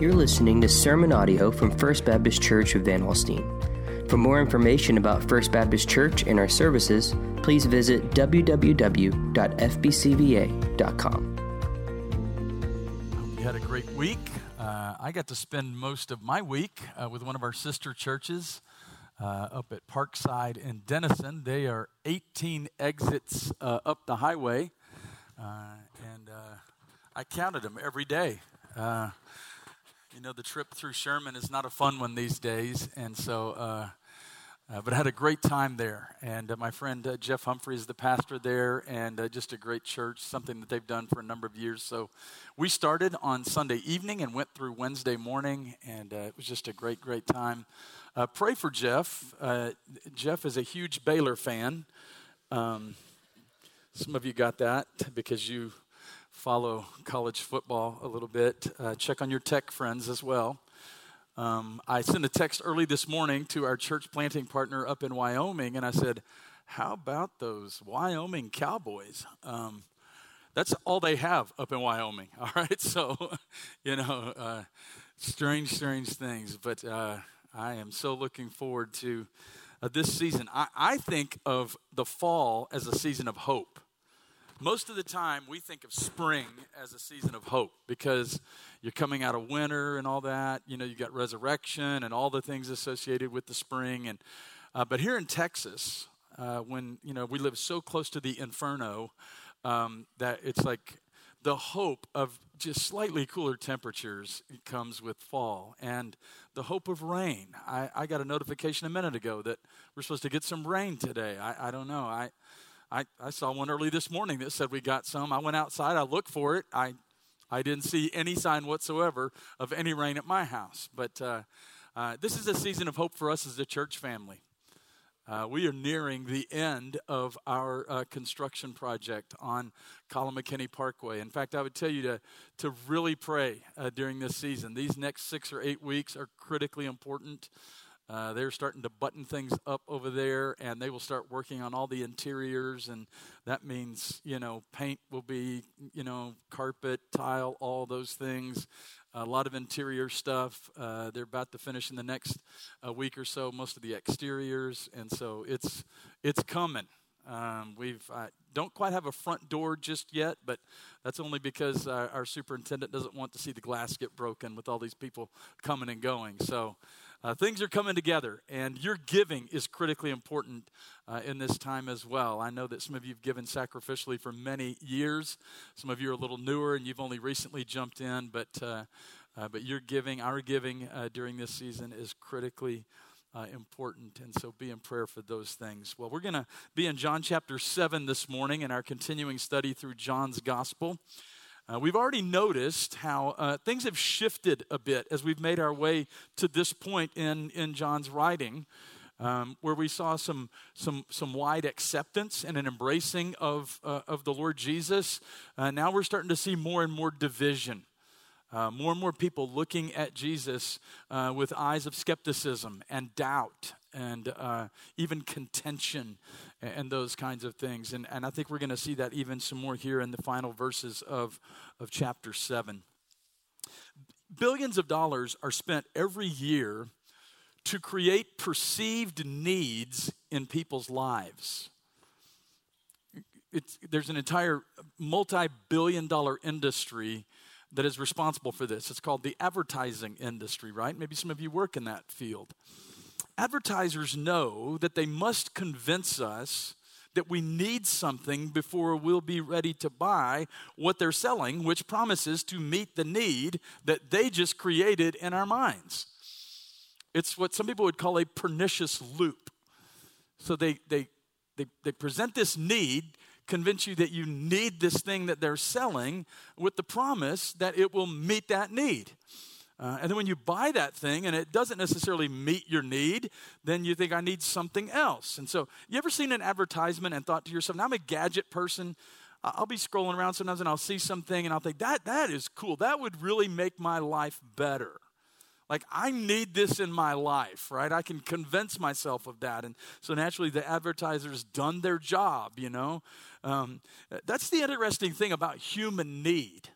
You're listening to sermon audio from First Baptist Church of Van Alstyne. For more information about First Baptist Church and our services, please visit www.fbcva.com. You had a great week. Uh, I got to spend most of my week uh, with one of our sister churches uh, up at Parkside in Denison. They are 18 exits uh, up the highway, uh, and uh, I counted them every day. You know, the trip through Sherman is not a fun one these days, and so uh, but I had a great time there. And uh, my friend uh, Jeff Humphrey is the pastor there, and uh, just a great church, something that they've done for a number of years. So we started on Sunday evening and went through Wednesday morning, and uh, it was just a great, great time. Uh, pray for Jeff. Jeff is a huge Baylor fan. Um, some of you got that because you follow college football a little bit. check on your tech friends as well. Um, I sent a text early this morning to our church planting partner up in Wyoming, and I said, How about those Wyoming Cowboys? Um, that's all they have up in Wyoming, all right? So, you know, uh, strange, strange things. But uh, I am so looking forward to uh, this season. I, I think of the fall as a season of hope. Most of the time, we think of spring as a season of hope because you're coming out of winter and all that. You know, you got resurrection and all the things associated with the spring. And uh, but here in Texas, uh, when you know we live so close to the inferno um, that it's like the hope of just slightly cooler temperatures comes with fall and the hope of rain. I, I, got a notification a minute ago that we're supposed to get some rain today. I, I don't know. I I, I saw one early this morning that said we got some. I went outside, I looked for it. I, I didn't see any sign whatsoever of any rain at my house. But uh, uh, this is a season of hope for us as a church family. Uh, we are nearing the end of our uh, construction project on Collin McKinney Parkway. In fact, I would tell you to, to really pray uh, during this season. These next six or eight weeks are critically important. Uh, they're starting to button things up over there, and they will start working on all the interiors, and that means you know paint will be you know carpet, tile, all those things. A lot of interior stuff. Uh, they're about to finish in the next uh, week or so most of the exteriors, and so it's it's coming. Um, we've uh, don't quite have a front door just yet, but that's only because uh, our superintendent doesn't want to see the glass get broken with all these people coming and going. So uh, things are coming together, and your giving is critically important uh, in this time as well. I know that some of you have given sacrificially for many years. Some of you are a little newer, and you've only recently jumped in, but uh, uh but your giving, our giving uh, during this season is critically uh, important, and so be in prayer for those things. Well, we're going to be in John chapter 7 this morning in our continuing study through John's Gospel. Uh, we've already noticed how uh, things have shifted a bit as we've made our way to this point in, in John's writing, um, where we saw some, some, some wide acceptance and an embracing of, uh, of the Lord Jesus. Uh, now we're starting to see more and more division. Uh, more and more people looking at Jesus uh, with eyes of skepticism and doubt and uh, even contention and, those kinds of things. And, and I think we're going to see that even some more here in the final verses of, of chapter 7. Billions of dollars are spent every year to create perceived needs in people's lives. It's, there's an entire multi billion dollar industry that is responsible for this. It's called the advertising industry, right? Maybe some of you work in that field. Advertisers know that they must convince us that we need something before we'll be ready to buy what they're selling, which promises to meet the need that they just created in our minds. It's what some people would call a pernicious loop. So they, they, they, they present this need convince you that you need this thing that they're selling with the promise that it will meet that need. Uh, and then when you buy that thing and it doesn't necessarily meet your need, then you think, I need something else. And so, you ever seen an advertisement and thought to yourself, now I'm a gadget person. I'll be scrolling around sometimes and I'll see something and I'll think, that, that is cool. That would really make my life better. Like, I need this in my life, right? I can convince myself of that. And so naturally, the advertiser's done their job, you know? Um, that's the interesting thing about human need.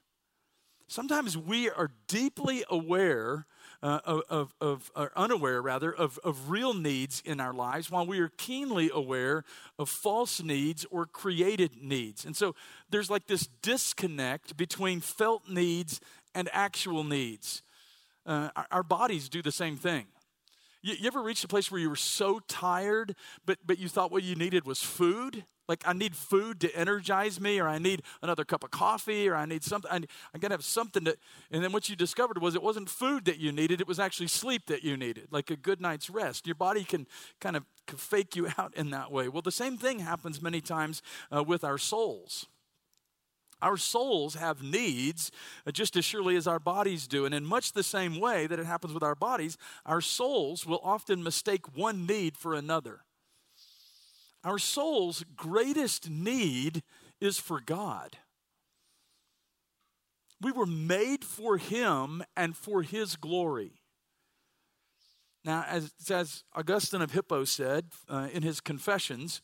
Sometimes we are deeply aware uh, of, of, of, or unaware rather, of, of real needs in our lives, while we are keenly aware of false needs or created needs. And so there's like this disconnect between felt needs and actual needs. Uh, our, our bodies do the same thing. You, you ever reached a place where you were so tired, but, but you thought what you needed was food? Like, I need food to energize me, or I need another cup of coffee, or I need something. I, I gotta have something to. And then what you discovered was it wasn't food that you needed, it was actually sleep that you needed, like a good night's rest. Your body can kind of fake you out in that way. Well, the same thing happens many times uh, with our souls. Our souls have needs uh, just as surely as our bodies do. And in much the same way that it happens with our bodies, our souls will often mistake one need for another. Our soul's greatest need is for God. We were made for Him and for His glory. Now, as, as Augustine of Hippo said uh, in his Confessions,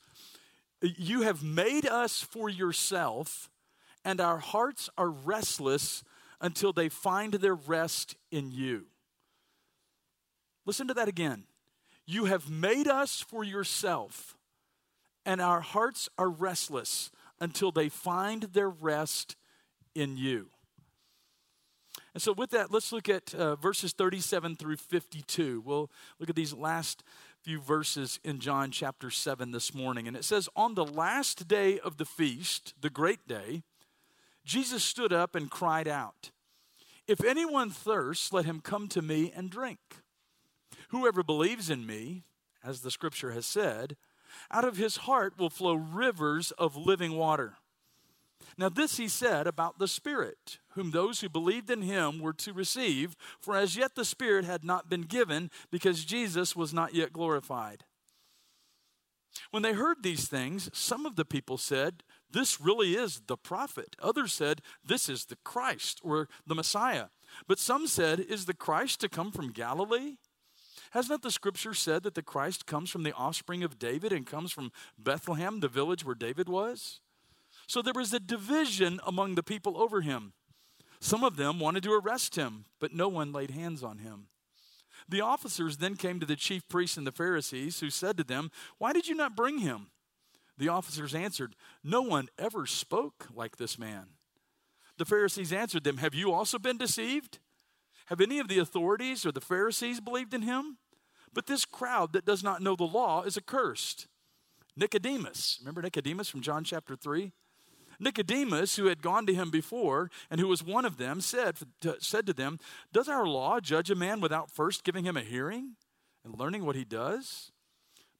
you have made us for yourself, and our hearts are restless until they find their rest in you. Listen to that again. You have made us for yourself, and our hearts are restless until they find their rest in you. And so, with that, let's look at uh, verses 37 through 52. We'll look at these last few verses in John chapter 7 this morning. And it says, On the last day of the feast, the great day, Jesus stood up and cried out, If anyone thirsts, let him come to me and drink. Whoever believes in me, as the scripture has said, out of his heart will flow rivers of living water. Now, this he said about the Spirit, whom those who believed in him were to receive, for as yet the Spirit had not been given, because Jesus was not yet glorified. When they heard these things, some of the people said, This really is the prophet. Others said, This is the Christ or the Messiah. But some said, Is the Christ to come from Galilee? Has not the scripture said that the Christ comes from the offspring of David and comes from Bethlehem, the village where David was? So there was a division among the people over him. Some of them wanted to arrest him, but no one laid hands on him. The officers then came to the chief priests and the Pharisees, who said to them, Why did you not bring him? The officers answered, No one ever spoke like this man. The Pharisees answered them, Have you also been deceived? Have any of the authorities or the Pharisees believed in him? But this crowd that does not know the law is accursed. Nicodemus, remember Nicodemus from John chapter 3? Nicodemus, who had gone to him before and who was one of them, said, said to them, Does our law judge a man without first giving him a hearing and learning what he does?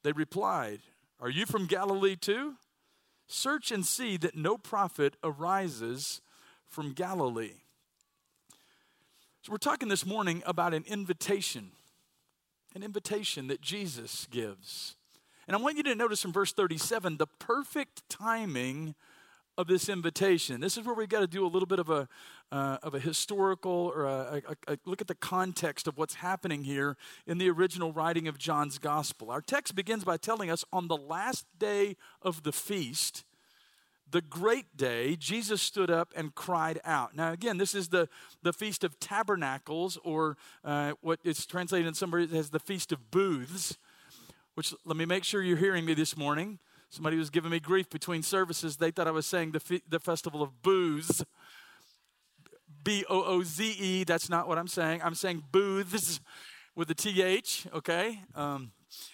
They replied, Are you from Galilee too? Search and see that no prophet arises from Galilee. So, we're talking this morning about an invitation, an invitation that Jesus gives. And I want you to notice in verse 37 the perfect timing of this invitation. This is where we've got to do a little bit of a, uh, of a historical or a, a, a look at the context of what's happening here in the original writing of John's gospel. Our text begins by telling us on the last day of the feast, the great day, Jesus stood up and cried out. Now, again, this is the, the Feast of Tabernacles, or uh, what is translated in some places as the Feast of Booths, which let me make sure you're hearing me this morning. Somebody was giving me grief between services. They thought I was saying the, fe- the Festival of Booze. B O O Z E. That's not what I'm saying. I'm saying booths with the T H, okay? Um,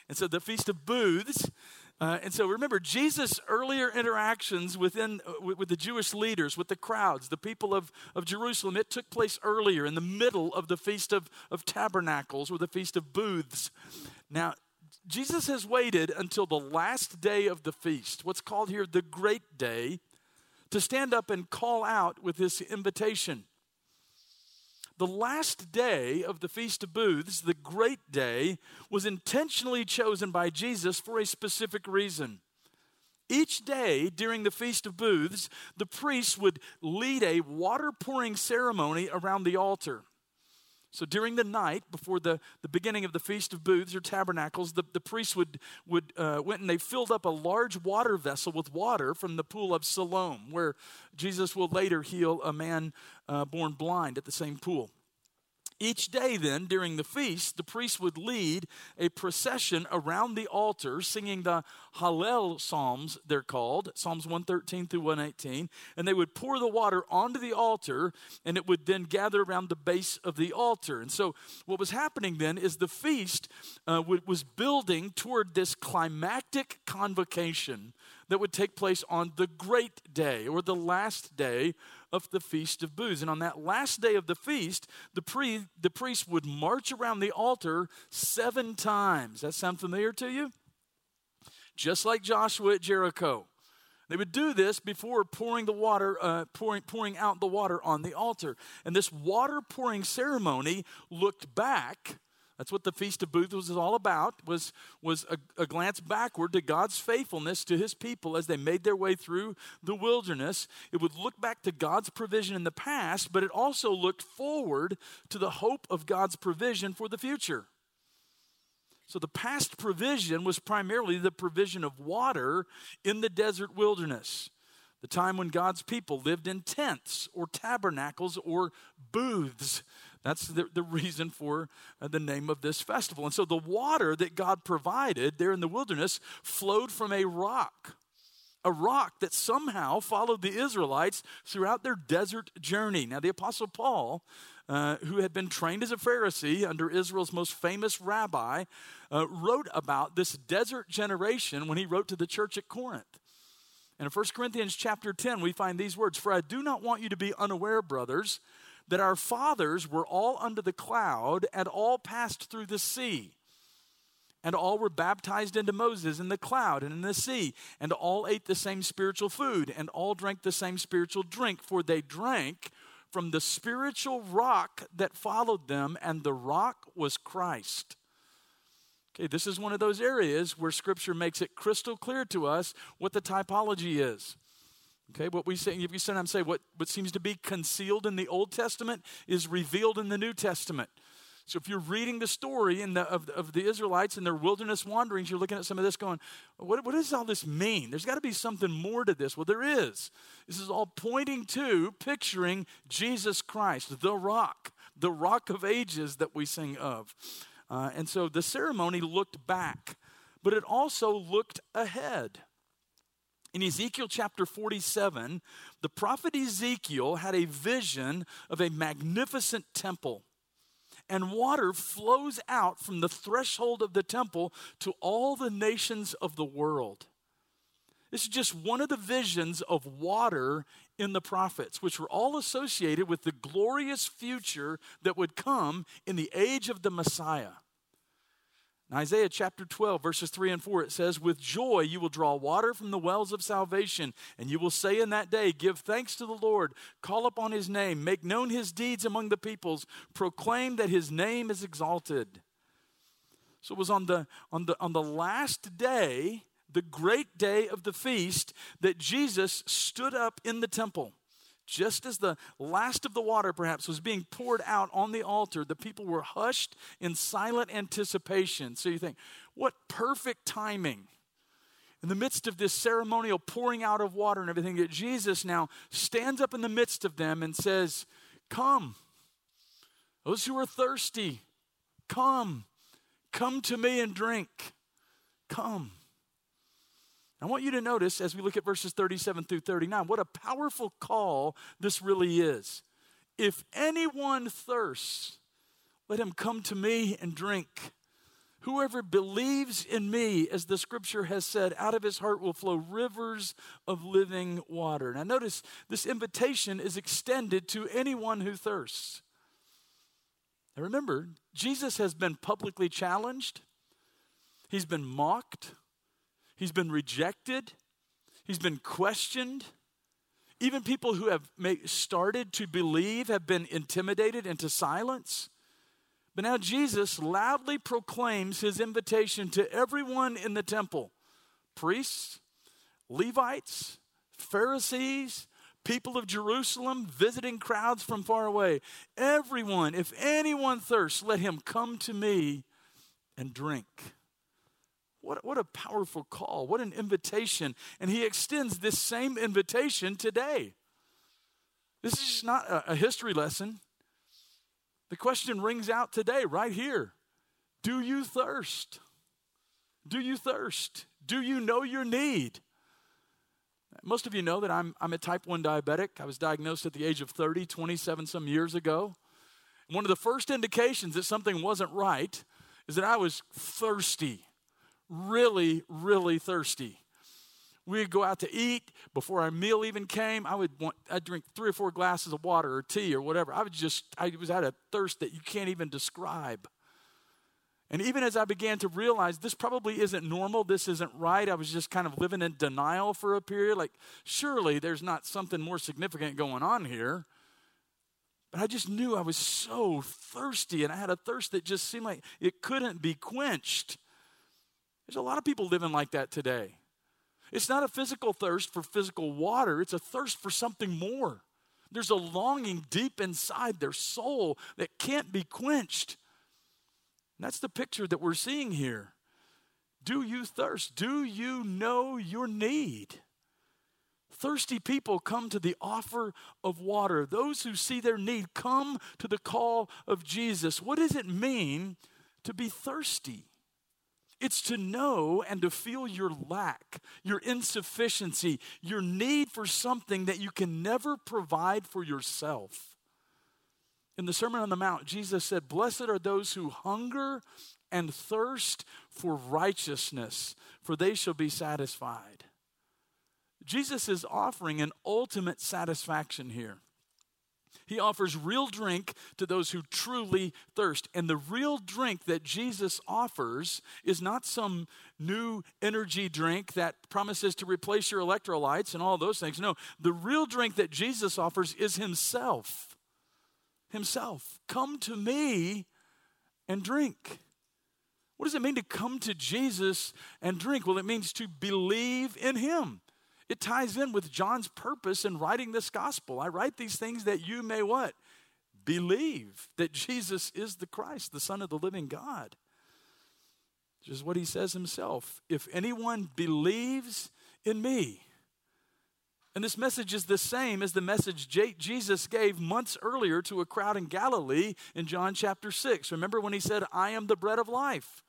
and so the Feast of Booths. Uh, and so remember, Jesus' earlier interactions within, uh, with, with, the Jewish leaders, with the crowds, the people of, of Jerusalem, it took place earlier in the middle of the Feast of, of Tabernacles or the Feast of Booths. Now, Jesus has waited until the last day of the feast, what's called here the great day, to stand up and call out with this invitation. The last day of the Feast of Booths, the great day, was intentionally chosen by Jesus for a specific reason. Each day during the Feast of Booths, the priests would lead a water pouring ceremony around the altar. So during the night, before the, the beginning of the Feast of Booths or Tabernacles, the, the priests would, would uh, went and they filled up a large water vessel with water from the pool of Siloam, where Jesus will later heal a man uh, born blind at the same pool. Each day, then, during the feast, the priest would lead a procession around the altar, singing the Hallel Psalms, they're called, Psalms 113 through 118, and they would pour the water onto the altar, and it would then gather around the base of the altar. And so, what was happening then is the feast uh, was building toward this climactic convocation that would take place on the great day or the last day of the Feast of Booths. And on that last day of the feast, the, pre, the priest would march around the altar seven times. That sound familiar to you? Just like Joshua at Jericho. They would do this before pouring the water, uh, pouring, pouring out the water on the altar. And this water pouring ceremony looked back that's what the Feast of Booths was all about, was, was a, a, glance backward to God's faithfulness to his people as they made their way through the wilderness. It would look back to God's provision in the past, but it also looked forward to the hope of God's provision for the future. So the past provision was primarily the provision of water in the desert wilderness. The time when God's people lived in tents or tabernacles or booths that's the, the reason for uh, the name of this festival. And so the water that God provided there in the wilderness flowed from a rock, a rock that somehow followed the Israelites throughout their desert journey. Now, the Apostle Paul. Uh, who had been trained as a Pharisee under Israel's most famous rabbi, uh, wrote about this desert generation when he wrote to the church at Corinth. And in 1 Corinthians chapter 10, we find these words For I do not want you to be unaware, brothers, that our fathers were all under the cloud and all passed through the sea. And all were baptized into Moses in the cloud and in the sea, and all ate the same spiritual food, and all drank the same spiritual drink, for they drank from the spiritual rock that followed them, and the rock was Christ. Okay, this is one of those areas where Scripture makes it crystal clear to us what the typology is. Okay, what we say, if you sometimes say what, what seems to be concealed in the Old Testament is revealed in the New Testament. So if you're reading the story in the, of, of the Israelites and their wilderness wanderings, you're looking at some of this going, what, what does all this mean? There's got to be something more to this. Well, there is. This is all pointing to, picturing Jesus Christ, the rock, the rock of ages that we sing of. Uh, and so the ceremony looked back, but it also looked ahead. In Ezekiel chapter 47, the prophet Ezekiel had a vision of a magnificent temple. And water flows out from the threshold of the temple to all the nations of the world. This is just one of the visions of water in the prophets, which were all associated with the glorious future that would come in the age of the Messiah. In Isaiah chapter 12, verses 3 and 4, it says, With joy you will draw water from the wells of salvation, and you will say in that day, Give thanks to the Lord, call upon his name, make known his deeds among the peoples, proclaim that his name is exalted. So it was on the, on the, on the last day, the great day of the feast, that Jesus stood up in the temple. Just as the last of the water, perhaps, was being poured out on the altar, the people were hushed in silent anticipation. So you think, what perfect timing. In the midst of this ceremonial pouring out of water and everything, that Jesus now stands up in the midst of them and says, Come, those who are thirsty, come, come to me and drink. Come. I want you to notice as we look at verses 37 through 39 what a powerful call this really is. If anyone thirsts, let him come to me and drink. Whoever believes in me, as the scripture has said, out of his heart will flow rivers of living water. Now, notice this invitation is extended to anyone who thirsts. Now, remember, Jesus has been publicly challenged, he's been mocked, He's been rejected, he's been questioned. Even people who have made, started to believe have been intimidated into silence. But now Jesus loudly proclaims his invitation to everyone in the temple priests, Levites, Pharisees, people of Jerusalem, visiting crowds from far away. Everyone, if anyone thirsts, let him come to me and drink. What, what a powerful call. What an invitation. And he extends this same invitation today. This is not a, a history lesson. The question rings out today, right here Do you thirst? Do you thirst? Do you know your need? Most of you know that I'm, I'm a type 1 diabetic. I was diagnosed at the age of 30, 27 some years ago. one of the first indications that something wasn't right is that I was thirsty really, really thirsty. We'd go out to eat before our meal even came. I would want I'd drink three or four glasses of water or tea or whatever. I was just I was at a thirst that you can't even describe. And even as I began to realize this probably isn't normal, this isn't right, I was just kind of living in denial for a period. Like, surely there's not something more significant going on here. But I just knew I was so thirsty, and I had a thirst that just seemed like it couldn't be quenched. There's a lot of people living like that today. It's not a physical thirst for physical water, it's a thirst for something more. There's a longing deep inside their soul that can't be quenched. And that's the picture that we're seeing here. Do you thirst? Do you know your need? Thirsty people come to the offer of water. Those who see their need come to the call of Jesus. What does it mean to be thirsty? It's to know and to feel your lack, your insufficiency, your need for something that you can never provide for yourself. In the Sermon on the Mount, Jesus said, Blessed are those who hunger and thirst for righteousness, for they shall be satisfied. Jesus is offering an ultimate satisfaction here. He offers real drink to those who truly thirst. And the real drink that Jesus offers is not some new energy drink that promises to replace your electrolytes and all those things. No, the real drink that Jesus offers is Himself. Himself. Come to me and drink. What does it mean to come to Jesus and drink? Well, it means to believe in Him. It ties in with John's purpose in writing this gospel. I write these things that you may what? Believe that Jesus is the Christ, the Son of the living God. Which is what he says himself. If anyone believes in me, and this message is the same as the message Jesus gave months earlier to a crowd in Galilee in John chapter 6. Remember when he said, I am the bread of life?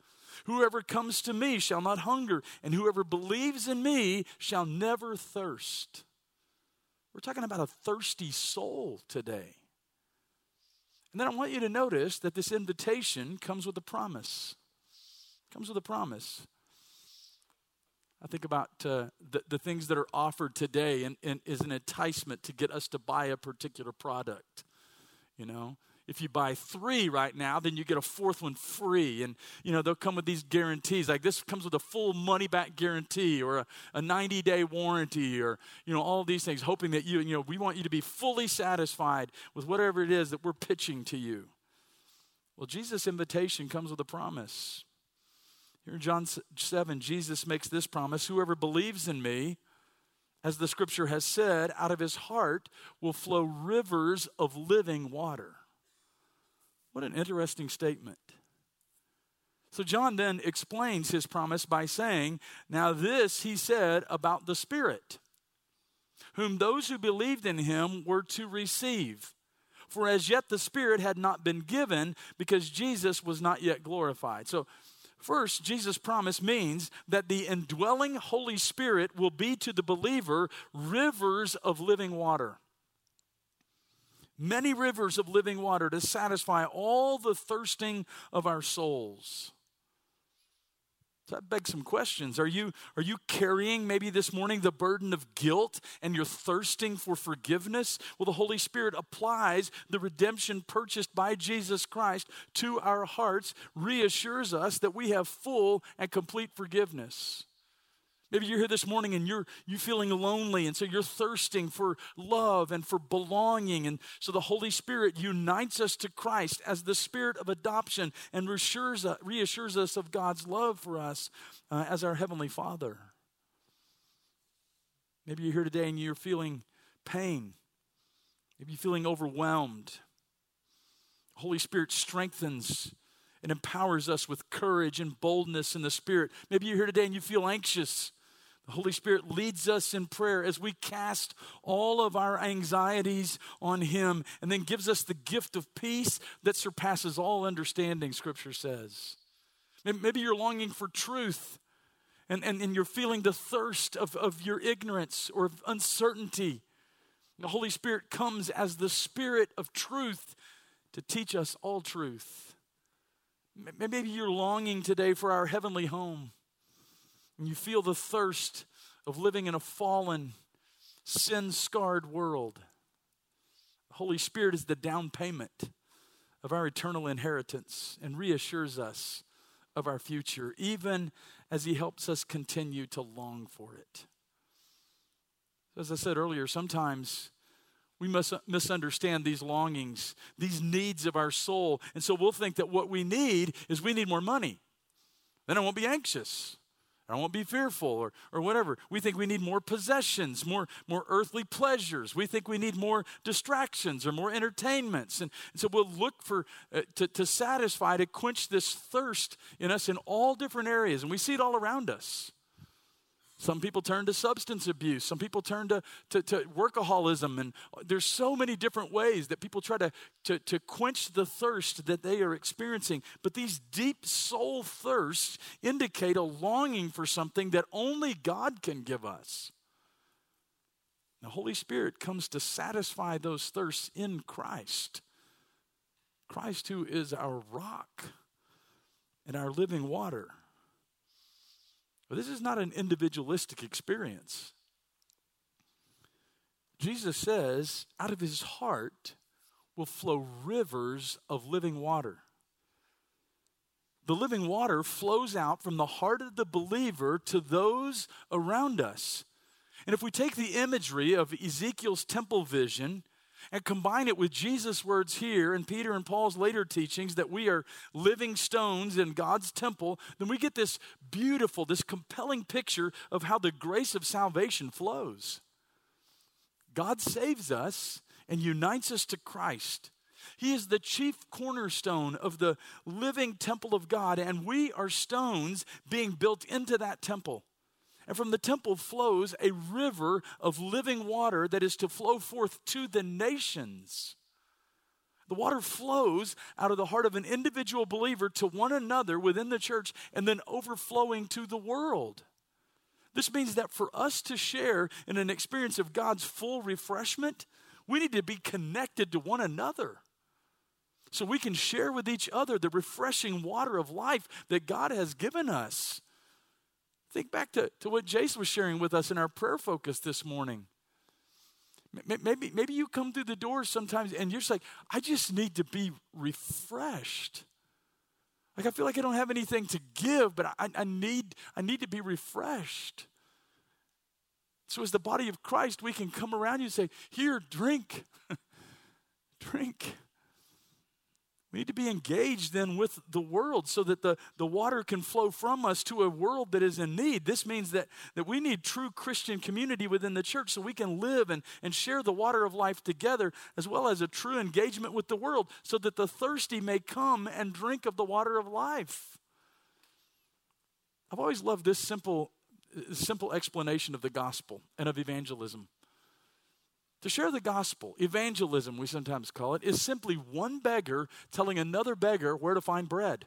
Whoever comes to me shall not hunger, and whoever believes in me shall never thirst. We're talking about a thirsty soul today. And then I want you to notice that this invitation comes with a promise. Comes with a promise. I think about uh, the, the things that are offered today and, and is an enticement to get us to buy a particular product. You know, if you buy three right now, then you get a fourth one free. And, you know, they'll come with these guarantees. Like this comes with a full money back guarantee or a 90 day warranty or, you know, all these things, hoping that you, you know, we want you to be fully satisfied with whatever it is that we're pitching to you. Well, Jesus' invitation comes with a promise. Here in John 7, Jesus makes this promise Whoever believes in me, as the scripture has said, out of his heart will flow rivers of living water. What an interesting statement. So, John then explains his promise by saying, Now, this he said about the Spirit, whom those who believed in him were to receive. For as yet the Spirit had not been given because Jesus was not yet glorified. So, First, Jesus' promise means that the indwelling Holy Spirit will be to the believer rivers of living water many rivers of living water to satisfy all the thirsting of our souls. So that begs some questions. Are you, are you carrying maybe this morning the burden of guilt and you're thirsting for forgiveness? Well, the Holy Spirit applies the redemption purchased by Jesus Christ to our hearts, reassures us that we have full and complete forgiveness. Maybe you're here this morning and you're you feeling lonely, and so you're thirsting for love and for belonging. And so the Holy Spirit unites us to Christ as the spirit of adoption and reassures, uh, reassures us of God's love for us uh, as our Heavenly Father. Maybe you're here today and you're feeling pain. Maybe you're feeling overwhelmed. The Holy Spirit strengthens and empowers us with courage and boldness in the Spirit. Maybe you're here today and you feel anxious. The Holy Spirit leads us in prayer as we cast all of our anxieties on Him and then gives us the gift of peace that surpasses all understanding, Scripture says. Maybe you're longing for truth and, and, and you're feeling the thirst of, of your ignorance or of uncertainty. The Holy Spirit comes as the Spirit of truth to teach us all truth. Maybe you're longing today for our heavenly home and you feel the thirst of living in a fallen, sin scarred world. The Holy Spirit is the down payment of our eternal inheritance and reassures us of our future, even as He helps us continue to long for it. As I said earlier, sometimes we must misunderstand these longings, these needs of our soul. And so we'll think that what we need is we need more money. Then I won't be anxious. I won't be fearful or, or whatever. We think we need more possessions, more, more earthly pleasures. We think we need more distractions or more entertainments. And, and so we'll look for uh, to, to satisfy, to quench this thirst in us in all different areas. And we see it all around us. Some people turn to substance abuse. Some people turn to, to, to, workaholism. And there's so many different ways that people try to, to, to quench the thirst that they are experiencing. But these deep soul thirsts indicate a longing for something that only God can give us. The Holy Spirit comes to satisfy those thirsts in Christ. Christ, who is our rock and our living water. But this is not an individualistic experience. Jesus says, out of his heart will flow rivers of living water. The living water flows out from the heart of the believer to those around us. And if we take the imagery of Ezekiel's temple vision and combine it with Jesus' words here and Peter and Paul's later teachings that we are living stones in God's temple, then we get this beautiful, this compelling picture of how the grace of salvation flows. God saves us and unites us to Christ. He is the chief cornerstone of the living temple of God, and we are stones being built into that temple. And from the temple flows a river of living water that is to flow forth to the nations. The water flows out of the heart of an individual believer to one another within the church and then overflowing to the world. This means that for us to share in an experience of God's full refreshment, we need to be connected to one another. So we can share with each other the refreshing water of life that God has given us. Think back to, to what Jason was sharing with us in our prayer focus this morning. Maybe, maybe you come through the doors sometimes and you're just like, I just need to be refreshed. Like I feel like I don't have anything to give, but I, I, need, I need to be refreshed. So as the body of Christ, we can come around you and say, Here, drink. drink. We need to be engaged then with the world so that the, the water can flow from us to a world that is in need. This means that, that we need true Christian community within the church so we can live and, and share the water of life together, as well as a true engagement with the world, so that the thirsty may come and drink of the water of life. I've always loved this simple, simple explanation of the gospel and of evangelism. To share the gospel, evangelism, we sometimes call it, is simply one beggar telling another beggar where to find bread.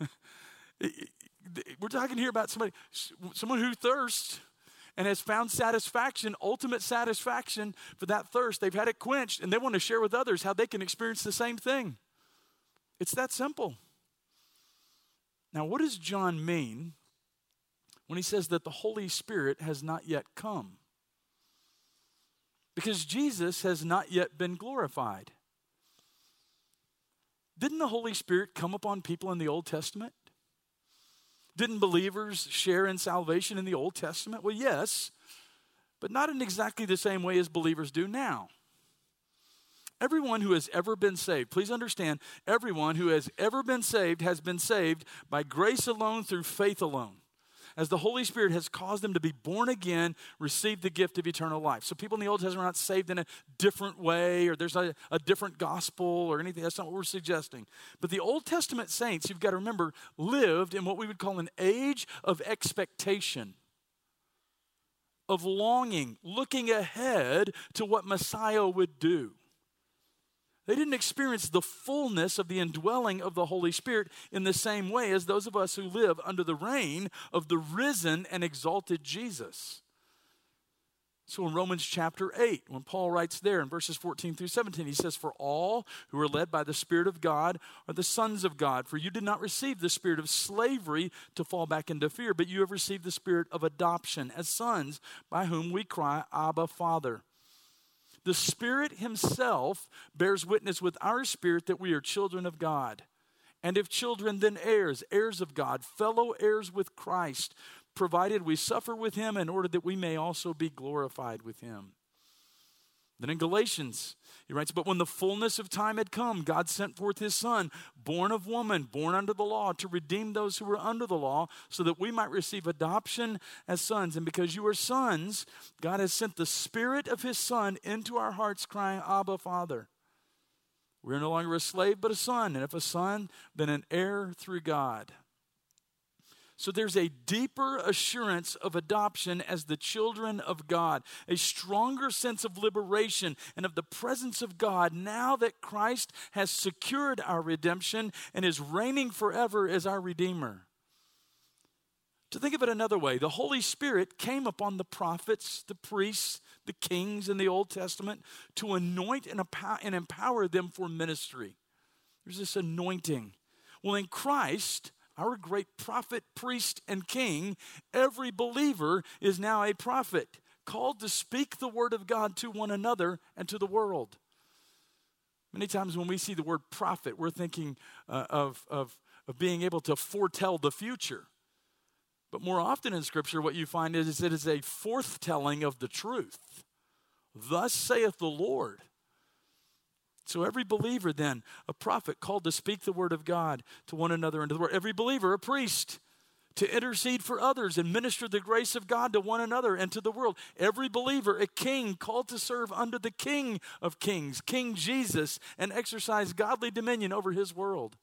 We're talking here about somebody, someone who thirsts and has found satisfaction, ultimate satisfaction for that thirst. They've had it quenched and they want to share with others how they can experience the same thing. It's that simple. Now, what does John mean when he says that the Holy Spirit has not yet come? Because Jesus has not yet been glorified. Didn't the Holy Spirit come upon people in the Old Testament? Didn't believers share in salvation in the Old Testament? Well, yes, but not in exactly the same way as believers do now. Everyone who has ever been saved, please understand, everyone who has ever been saved has been saved by grace alone through faith alone. As the Holy Spirit has caused them to be born again, receive the gift of eternal life. So people in the Old Testament are not saved in a different way or there's a, a different gospel or anything. That's not what we're suggesting. But the Old Testament saints, you've got to remember, lived in what we would call an age of expectation of longing, looking ahead to what Messiah would do. They didn't experience the fullness of the indwelling of the Holy Spirit in the same way as those of us who live under the reign of the risen and exalted Jesus. So in Romans chapter 8, when Paul writes there in verses 14 through 17, he says, For all who are led by the Spirit of God are the sons of God. For you did not receive the spirit of slavery to fall back into fear, but you have received the spirit of adoption as sons, by whom we cry, Abba, Father. The Spirit Himself bears witness with our spirit that we are children of God. And if children, then heirs, heirs of God, fellow heirs with Christ, provided we suffer with Him in order that we may also be glorified with Him. Then in Galatians, he writes, But when the fullness of time had come, God sent forth his Son, born of woman, born under the law, to redeem those who were under the law, so that we might receive adoption as sons. And because you are sons, God has sent the Spirit of his Son into our hearts, crying, Abba, Father. We are no longer a slave, but a son. And if a son, then an heir through God. So there's a deeper assurance of adoption as the children of God, a stronger sense of liberation and of the presence of God now that Christ has secured our redemption and is reigning forever as our Redeemer. To think of it another way, the Holy Spirit came upon the prophets, the priests, the kings in the Old Testament to anoint and empower them for ministry. There's this anointing. Well, in Christ, our great prophet, priest, and king, every believer is now a prophet, called to speak the word of God to one another and to the world. Many times when we see the word prophet, we're thinking uh, of, of, of being able to foretell the future. But more often in Scripture, what you find is it is a forthtelling of the truth. Thus saith the Lord. So every believer then, a prophet called to speak the word of God to one another and to the world. Every believer, a priest to intercede for others and minister the grace of God to one another and to the world. Every believer, a king called to serve under the King of Kings, King Jesus, and exercise godly dominion over his world.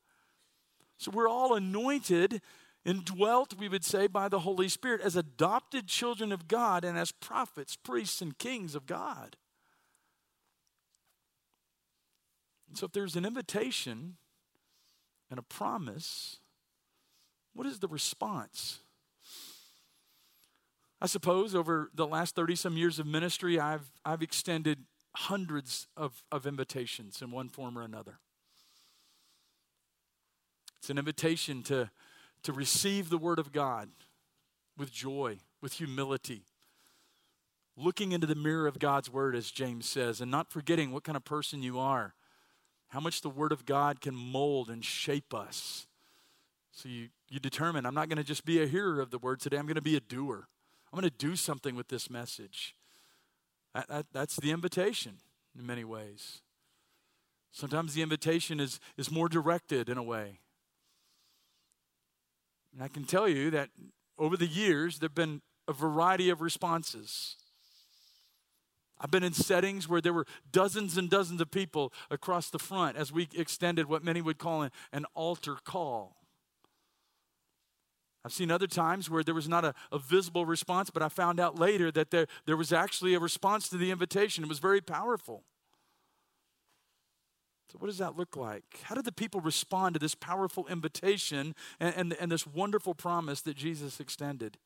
So we're all anointed, indwelt, we would say, by the Holy Spirit as adopted children of God and as prophets, priests, and kings of God. So, if there's an invitation and a promise, what is the response? I suppose over the last 30 some years of ministry, I've, I've extended hundreds of, of invitations in one form or another. It's an invitation to, to receive the Word of God with joy, with humility, looking into the mirror of God's Word, as James says, and not forgetting what kind of person you are how much the Word of God can mold and shape us. So you, you determine, I'm not going to just be a hearer of the Word today, I'm going to be a doer. I'm going to do something with this message. That, that, that's the invitation in many ways. Sometimes the invitation is, is more directed in a way. And I can tell you that over the years, there have been a variety of responses. I've been in settings where there were dozens and dozens of people across the front as we extended what many would call an, altar call. I've seen other times where there was not a, a, visible response, but I found out later that there, there was actually a response to the invitation. It was very powerful. So, what does that look like? How did the people respond to this powerful invitation and, and, and this wonderful promise that Jesus extended?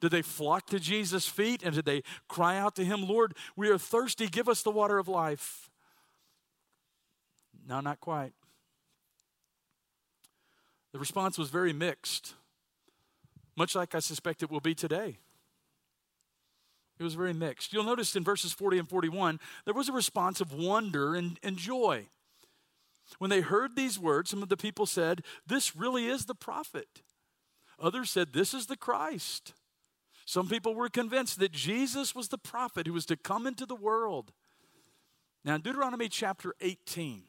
Did they flock to Jesus' feet and did they cry out to him, Lord, we are thirsty, give us the water of life? No, not quite. The response was very mixed, much like I suspect it will be today. It was very mixed. You'll notice in verses 40 and 41, there was a response of wonder and, and joy. When they heard these words, some of the people said, This really is the prophet. Others said, This is the Christ. Some people were convinced that Jesus was the prophet who was to come into the world. Now, in Deuteronomy chapter 18,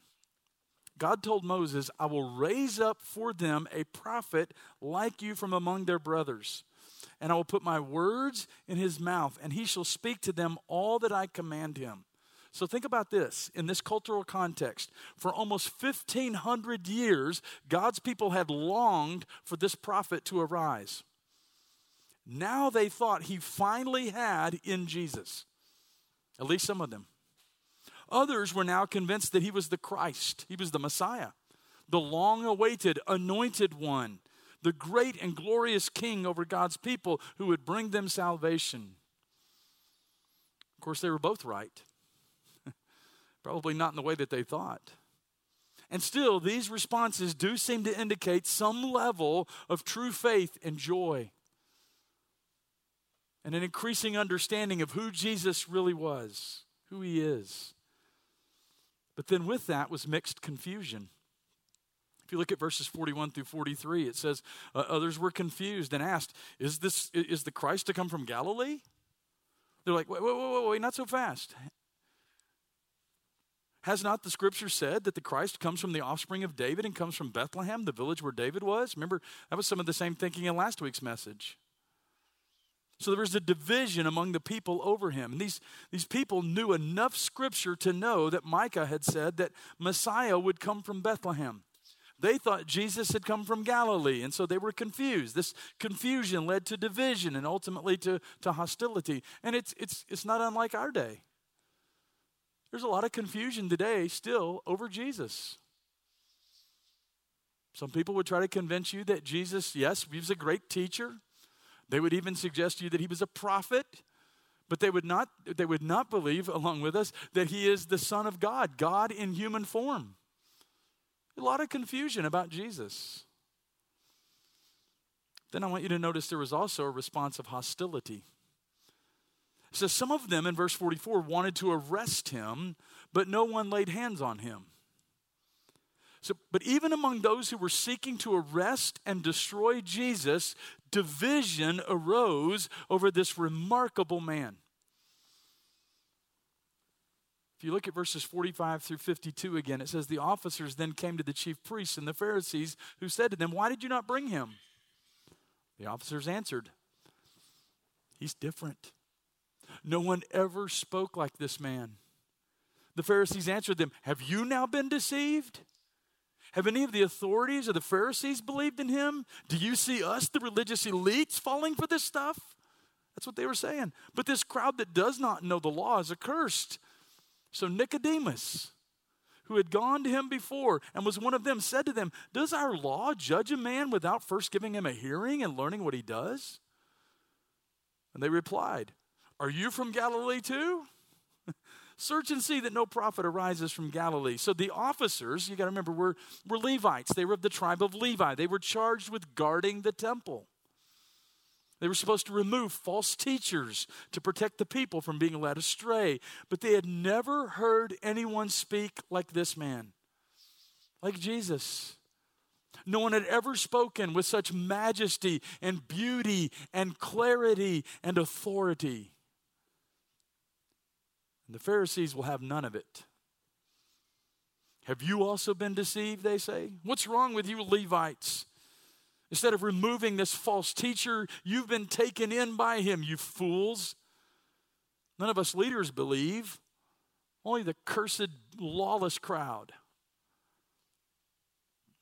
God told Moses, I will raise up for them a prophet like you from among their brothers. and I will put my words in his mouth, and he shall speak to them all that I command him. So think about this in this cultural context. For almost 1,500 years, God's people had longed for this prophet to arise. Now they thought he finally had in Jesus, at least some of them. Others were now convinced that he was the Christ, he was the Messiah, the long awaited, anointed one, the great and glorious king over God's people who would bring them salvation. Of course, they were both right. Probably not in the way that they thought. And still, these responses do seem to indicate some level of true faith and joy and an increasing understanding of who Jesus really was, who he is. But then with that was mixed confusion. If you look at verses 41 through 43, it says, uh, Others were confused and asked, Is this is the Christ to come from Galilee? They're like, Wait, wait, wait, wait, not so fast. Has not the scripture said that the Christ comes from the offspring of David and comes from Bethlehem, the village where David was? Remember, that was some of the same thinking in last week's message. So there was a division among the people over him. And these, these people knew enough scripture to know that Micah had said that Messiah would come from Bethlehem. They thought Jesus had come from Galilee, and so they were confused. This confusion led to division and ultimately to, to hostility. And it's, it's, it's not unlike our day. There's a lot of confusion today still over Jesus. Some people would try to convince you that Jesus, yes, he was a great teacher. They would even suggest to you that he was a prophet, but they would not, they would not believe, along with us, that he is the Son of God, God in human form. A lot of confusion about Jesus. Then I want you to notice there was also a response of hostility. So some of them in verse 44 wanted to arrest him, but no one laid hands on him. So, but even among those who were seeking to arrest and destroy Jesus, division arose over this remarkable man. If you look at verses 45 through 52 again, it says, The officers then came to the chief priests and the Pharisees, who said to them, Why did you not bring him? The officers answered, He's different. No one ever spoke like this man. The Pharisees answered them, Have you now been deceived? Have any of the authorities or the Pharisees believed in him? Do you see us, the religious elites, falling for this stuff? That's what they were saying. But this crowd that does not know the law is accursed. So Nicodemus, who had gone to him before and was one of them, said to them, Does our law judge a man without first giving him a hearing and learning what he does? And they replied, are you from Galilee too? Search and see that no prophet arises from Galilee. So the officers, you got to remember, were, were Levites. They were of the tribe of Levi. They were charged with guarding the temple. They were supposed to remove false teachers to protect the people from being led astray. But they had never heard anyone speak like this man, like Jesus. No one had ever spoken with such majesty and beauty and clarity and authority. And the Pharisees will have none of it. Have you also been deceived, they say? What's wrong with you, Levites? Instead of removing this false teacher, you've been taken in by him, you fools. None of us leaders believe, only the cursed, lawless crowd.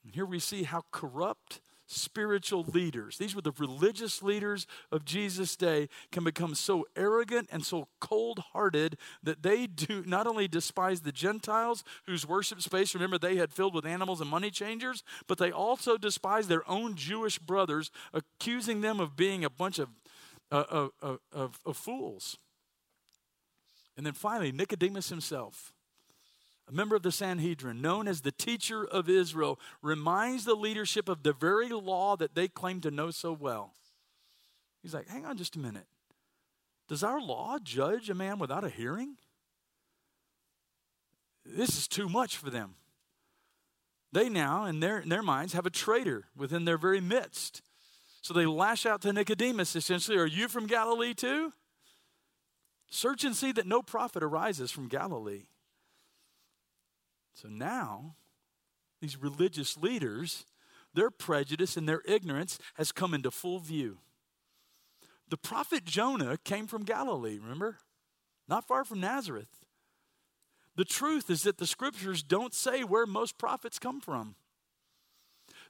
And here we see how corrupt spiritual leaders, these were the religious leaders of Jesus' day, can become so arrogant and so cold hearted that they do not only despise the Gentiles whose worship space, remember, they had filled with animals and money changers, but they also despise their own Jewish brothers, accusing them of being a bunch of, uh, of, of, of fools. And then finally, Nicodemus himself a member of the Sanhedrin, known as the teacher of Israel, reminds the leadership of the very law that they claim to know so well. He's like, hang on just a minute. Does our law judge a man without a hearing? This is too much for them. They now, in their, in their minds, have a traitor within their very midst. So they lash out to Nicodemus essentially, Are you from Galilee too? Search and see that no prophet arises from Galilee. So now, these religious leaders, their prejudice and their ignorance has come into full view. The prophet Jonah came from Galilee, remember? Not far from Nazareth. The truth is that the scriptures don't say where most prophets come from.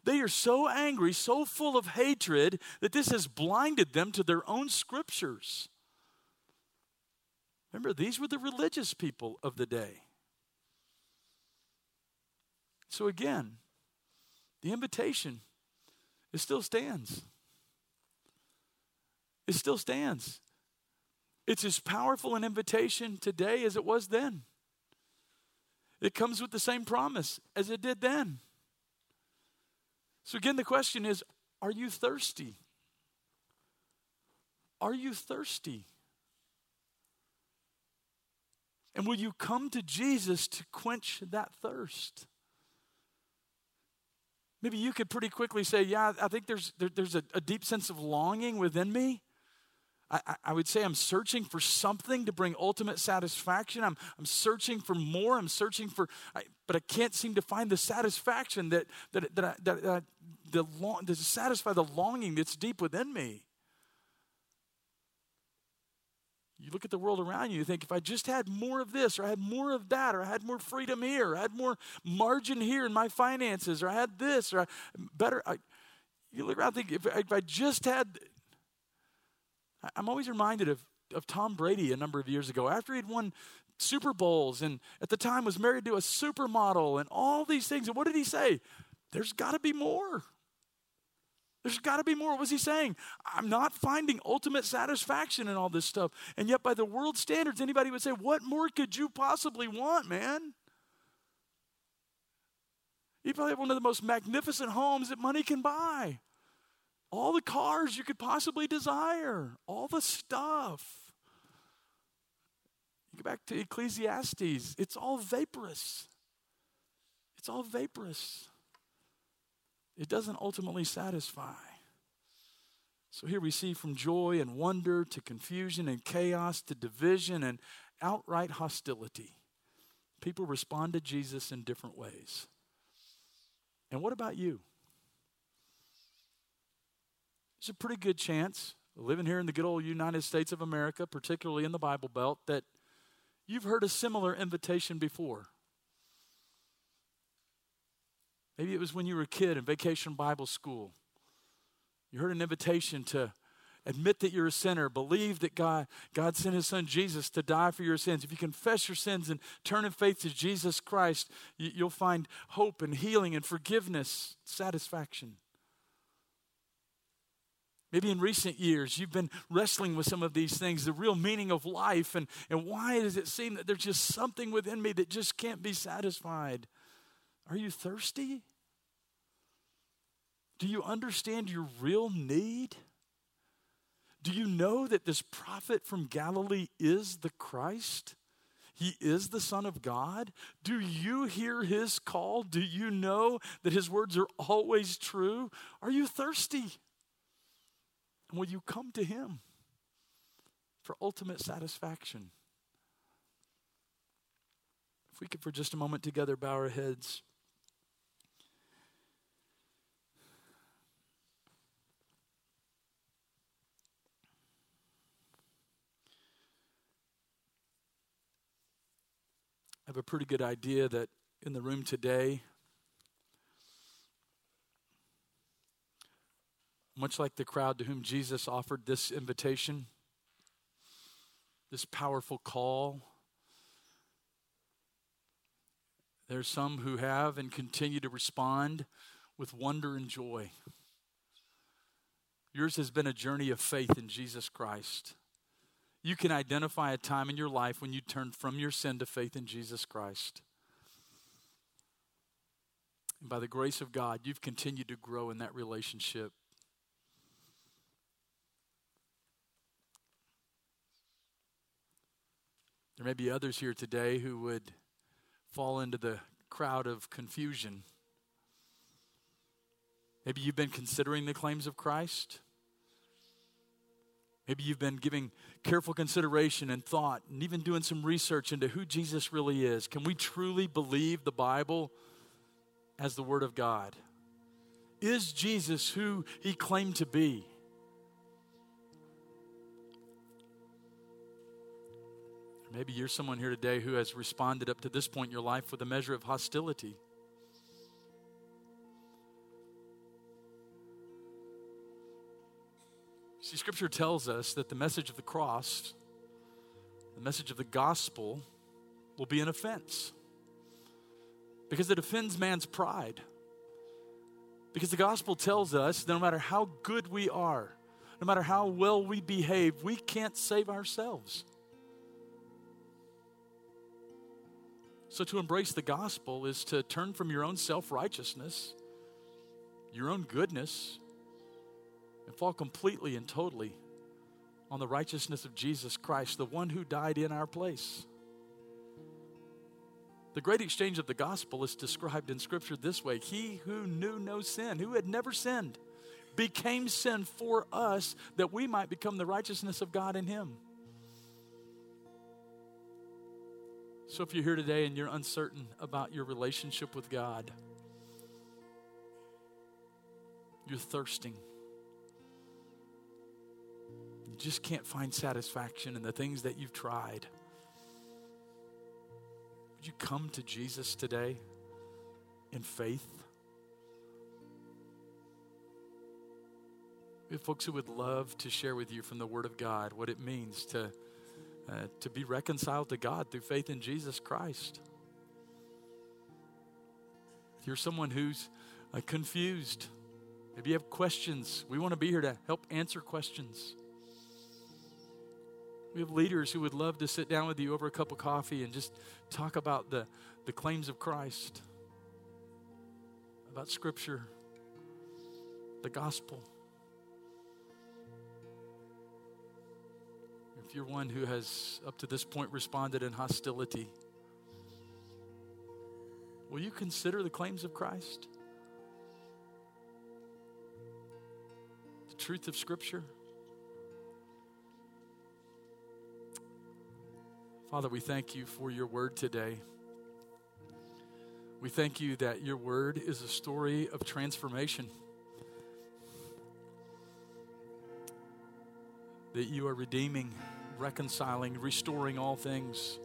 They are so angry, so full of hatred, that this has blinded them to their own scriptures. Remember, these were the religious people of the day. So, again, the invitation, it still stands. It still stands. It's as powerful an invitation today as it was then. It comes with the same promise as it did then. So, again, the question is are you thirsty? Are you thirsty? And will you come to Jesus to quench that thirst? Maybe you could pretty quickly say, Yeah, I think there's, there, there's a, a deep sense of longing within me. I, would say I'm searching for something to bring ultimate satisfaction. I'm, I'm searching for more. I'm searching for, I, but I can't seem to find the satisfaction that, that, that, I, that, that the long, to satisfy the longing that's deep within me. You look at the world around you, you think, if I just had more of this, or I had more of that, or I had more freedom here, or I had more margin here in my finances, or I had this, or I, better. I, you look around think, if, if I just had I'm always reminded of, of Tom Brady a number of years ago. After he'd won Super Bowls and at the time was married to a supermodel and all these things. And what did he say? There's got to be more. There's got to be more. What was he saying? I'm not finding ultimate satisfaction in all this stuff. And yet, by the world standards, anybody would say, What more could you possibly want, man? You probably have one of the most magnificent homes that money can buy all the cars you could possibly desire, all the stuff. You go back to Ecclesiastes, it's all vaporous. It's all vaporous. It doesn't ultimately satisfy. So here we see from joy and wonder to confusion and chaos to division and outright hostility. People respond to Jesus in different ways. And what about you? There's a pretty good chance, living here in the good old United States of America, particularly in the Bible Belt, that you've heard a similar invitation before. Maybe it was when you were a kid in vacation Bible school. You heard an invitation to admit that you're a sinner, believe that God, God sent his son Jesus to die for your sins. If you confess your sins and turn in faith to Jesus Christ, you, will find hope and healing and forgiveness, satisfaction. Maybe in recent years, you've been wrestling with some of these things, the real meaning of life, and, and why does it seem that there's just something within me that just can't be satisfied? Are you thirsty? Do you understand your real need? Do you know that this prophet from Galilee is the Christ? He is the Son of God? Do you hear his call? Do you know that his words are always true? Are you thirsty? And will you come to Him for ultimate satisfaction? If we could, for just a moment together, bow our heads. Have a pretty good idea that in the room today, much like the crowd to whom Jesus offered this invitation, this powerful call. There are some who have and continue to respond with wonder and joy. Yours has been a journey of faith in Jesus Christ. You can identify a time in your life when you turned from your sin to faith in Jesus Christ. And by the grace of God, you've continued to grow in that relationship. There may be others here today who would fall into the crowd of confusion. Maybe you've been considering the claims of Christ. Maybe you've been giving careful consideration and thought and even doing some research into who Jesus really is. Can we truly believe the Bible as the Word of God? Is Jesus who he claimed to be? Maybe you're someone here today who has responded up to this point in your life with a measure of hostility. See, Scripture tells us that the message of the cross, the message of the gospel, will be an offense because it offends man's pride. Because the gospel tells us that no matter how good we are, no matter how well we behave, we can't save ourselves. So, to embrace the gospel is to turn from your own self righteousness, your own goodness, and fall completely and totally on the righteousness of Jesus Christ, the one who died in our place. The great exchange of the gospel is described in Scripture this way He who knew no sin, who had never sinned, became sin for us that we might become the righteousness of God in Him. So if you're here today and you're uncertain about your relationship with God, you're thirsting. Just can't find satisfaction in the things that you've tried. Would you come to Jesus today in faith? We have folks who would love to share with you from the Word of God what it means to, uh, to be reconciled to God through faith in Jesus Christ. If you're someone who's uh, confused, maybe you have questions, we want to be here to help answer questions. We have leaders who would love to sit down with you over a cup of coffee and just talk about the, the claims of Christ, about Scripture, the gospel. If you're one who has, up to this point, responded in hostility, will you consider the claims of Christ? The truth of Scripture? Father, we thank you for your word today. We thank you that your word is a story of transformation. That you are redeeming, reconciling, restoring all things.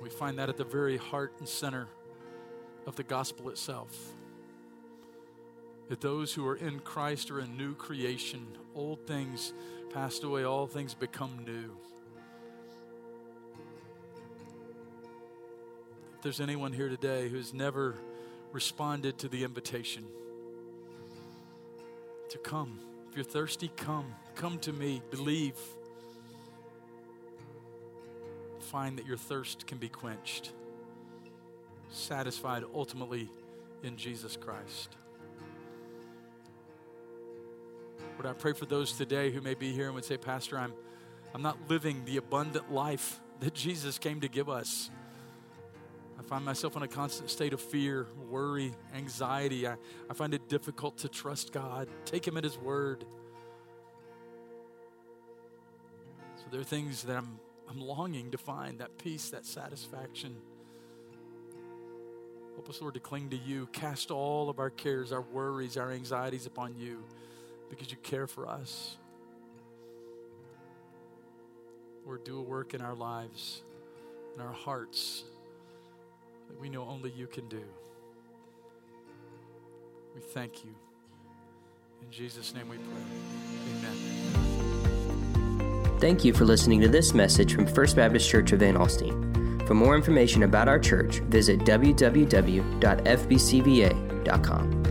We find that at the very heart and center of the gospel itself. That those who are in Christ are a new creation, old things passed away, all things become new. If there's anyone here today who's never responded to the invitation to come, if you're thirsty, come. Come to me. Believe. Find that your thirst can be quenched, satisfied ultimately in Jesus Christ. Lord, I pray for those today who may be here and would say, Pastor, I'm, I'm not living the abundant life that Jesus came to give us. I find myself in a constant state of fear, worry, anxiety. I, I find it difficult to trust God, take Him at His word. So there are things that I'm, I'm longing to find that peace, that satisfaction. Help us, Lord, to cling to you. Cast all of our cares, our worries, our anxieties upon you because you care for us. Lord, do a work in our lives, in our hearts, that we know only you can do. We thank you. In Jesus' name we pray. Amen. Thank you for listening to this message from First Baptist Church of Van Alstyne. For more information about our church, visit www.fbcva.com.